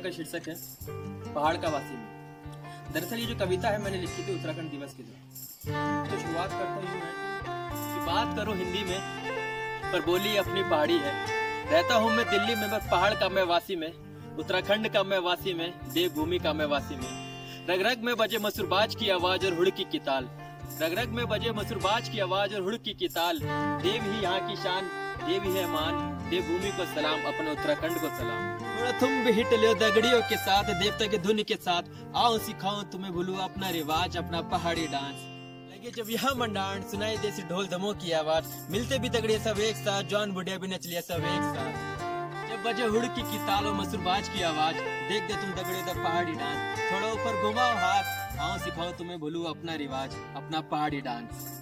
का शीर्षक है, पहाड़ का वासी में। दरअसल ये जो कविता है मैंने लिखी थी उत्तराखंड दिवस के दिन। तो शुरुआत करता है कि बात करो हिंदी में, पर बोली अपनी पहाड़ी है। रहता हूँ मैं दिल्ली में मैं पहाड़ का मैं वासी में। उत्तराखंड का मैं वासी में, देवभूमि का मैं वासी में। रग रग में बजे मसूरबाज की आवाज़ और हुड़की की ताल। रग रग में बजे मसूरबाज की आवाज़ और हुड़की की ताल। देव ही यहाँ की शान देव ही मान, देवभूमि को सलाम, अपने उत्तराखंड को सलाम। थोड़ा तुम भी हिट लो दगड़ियों के साथ, देवता के धुन के साथ। आओ सिखाओ तुम्हें भूलू अपना रिवाज, अपना पहाड़ी डांस। लगे जब यहाँ मंडाण सुनाई देसी ढोल धमो की आवाज़। मिलते भी तगड़े सब एक साथ, जॉन बुढ़िया भी नच लिया सब एक साथ। जब बजे हुड़की की तालो मसूरबाज की आवाज़, देख दे तुम दगड़े द पहाड़ी डांस। थोड़ा ऊपर घुमाओ हाथ, आओ सिखाओ तुम्हें भूलू अपना रिवाज, अपना पहाड़ी डांस।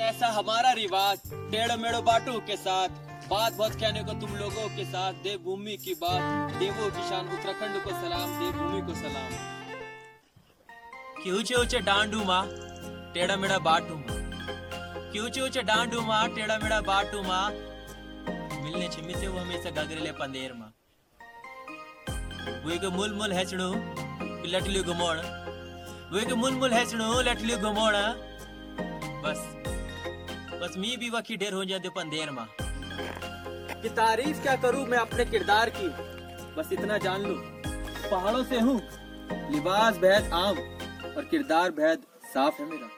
ऐसा हमारा रिवाज, टेढ़ो मेढ़ो बाटू के साथ। बात बहुत कहने को तुम लोगों के साथ देवभूमि की बात। देवों की शान, उत्तराखंड को सलाम देवभूमि को सलाम। कि ऊँचे डांडू माँ, टेढ़ा मेढ़ा बाटू माँ? कि ऊँचे डांडू माँ, टेढ़ा मेढ़ा बाटू माँ? मिलने छिमिसे वो हमेशा गगरेले पंदेर माँ। वो एक मुल मुल हेचड़ू लटली घुमोड़ वो एक मुल मुल हेचड़ू लटली घुमोड़ बस। बस मी भी वकी ढेर हो जाते पंदेर माँ। की तारीफ़ क्या करूँ मैं अपने किरदार की? बस इतना जान लू। पहाड़ों से हूँ, लिबास भैद आम, और किरदार भैद साफ़ है मेरा।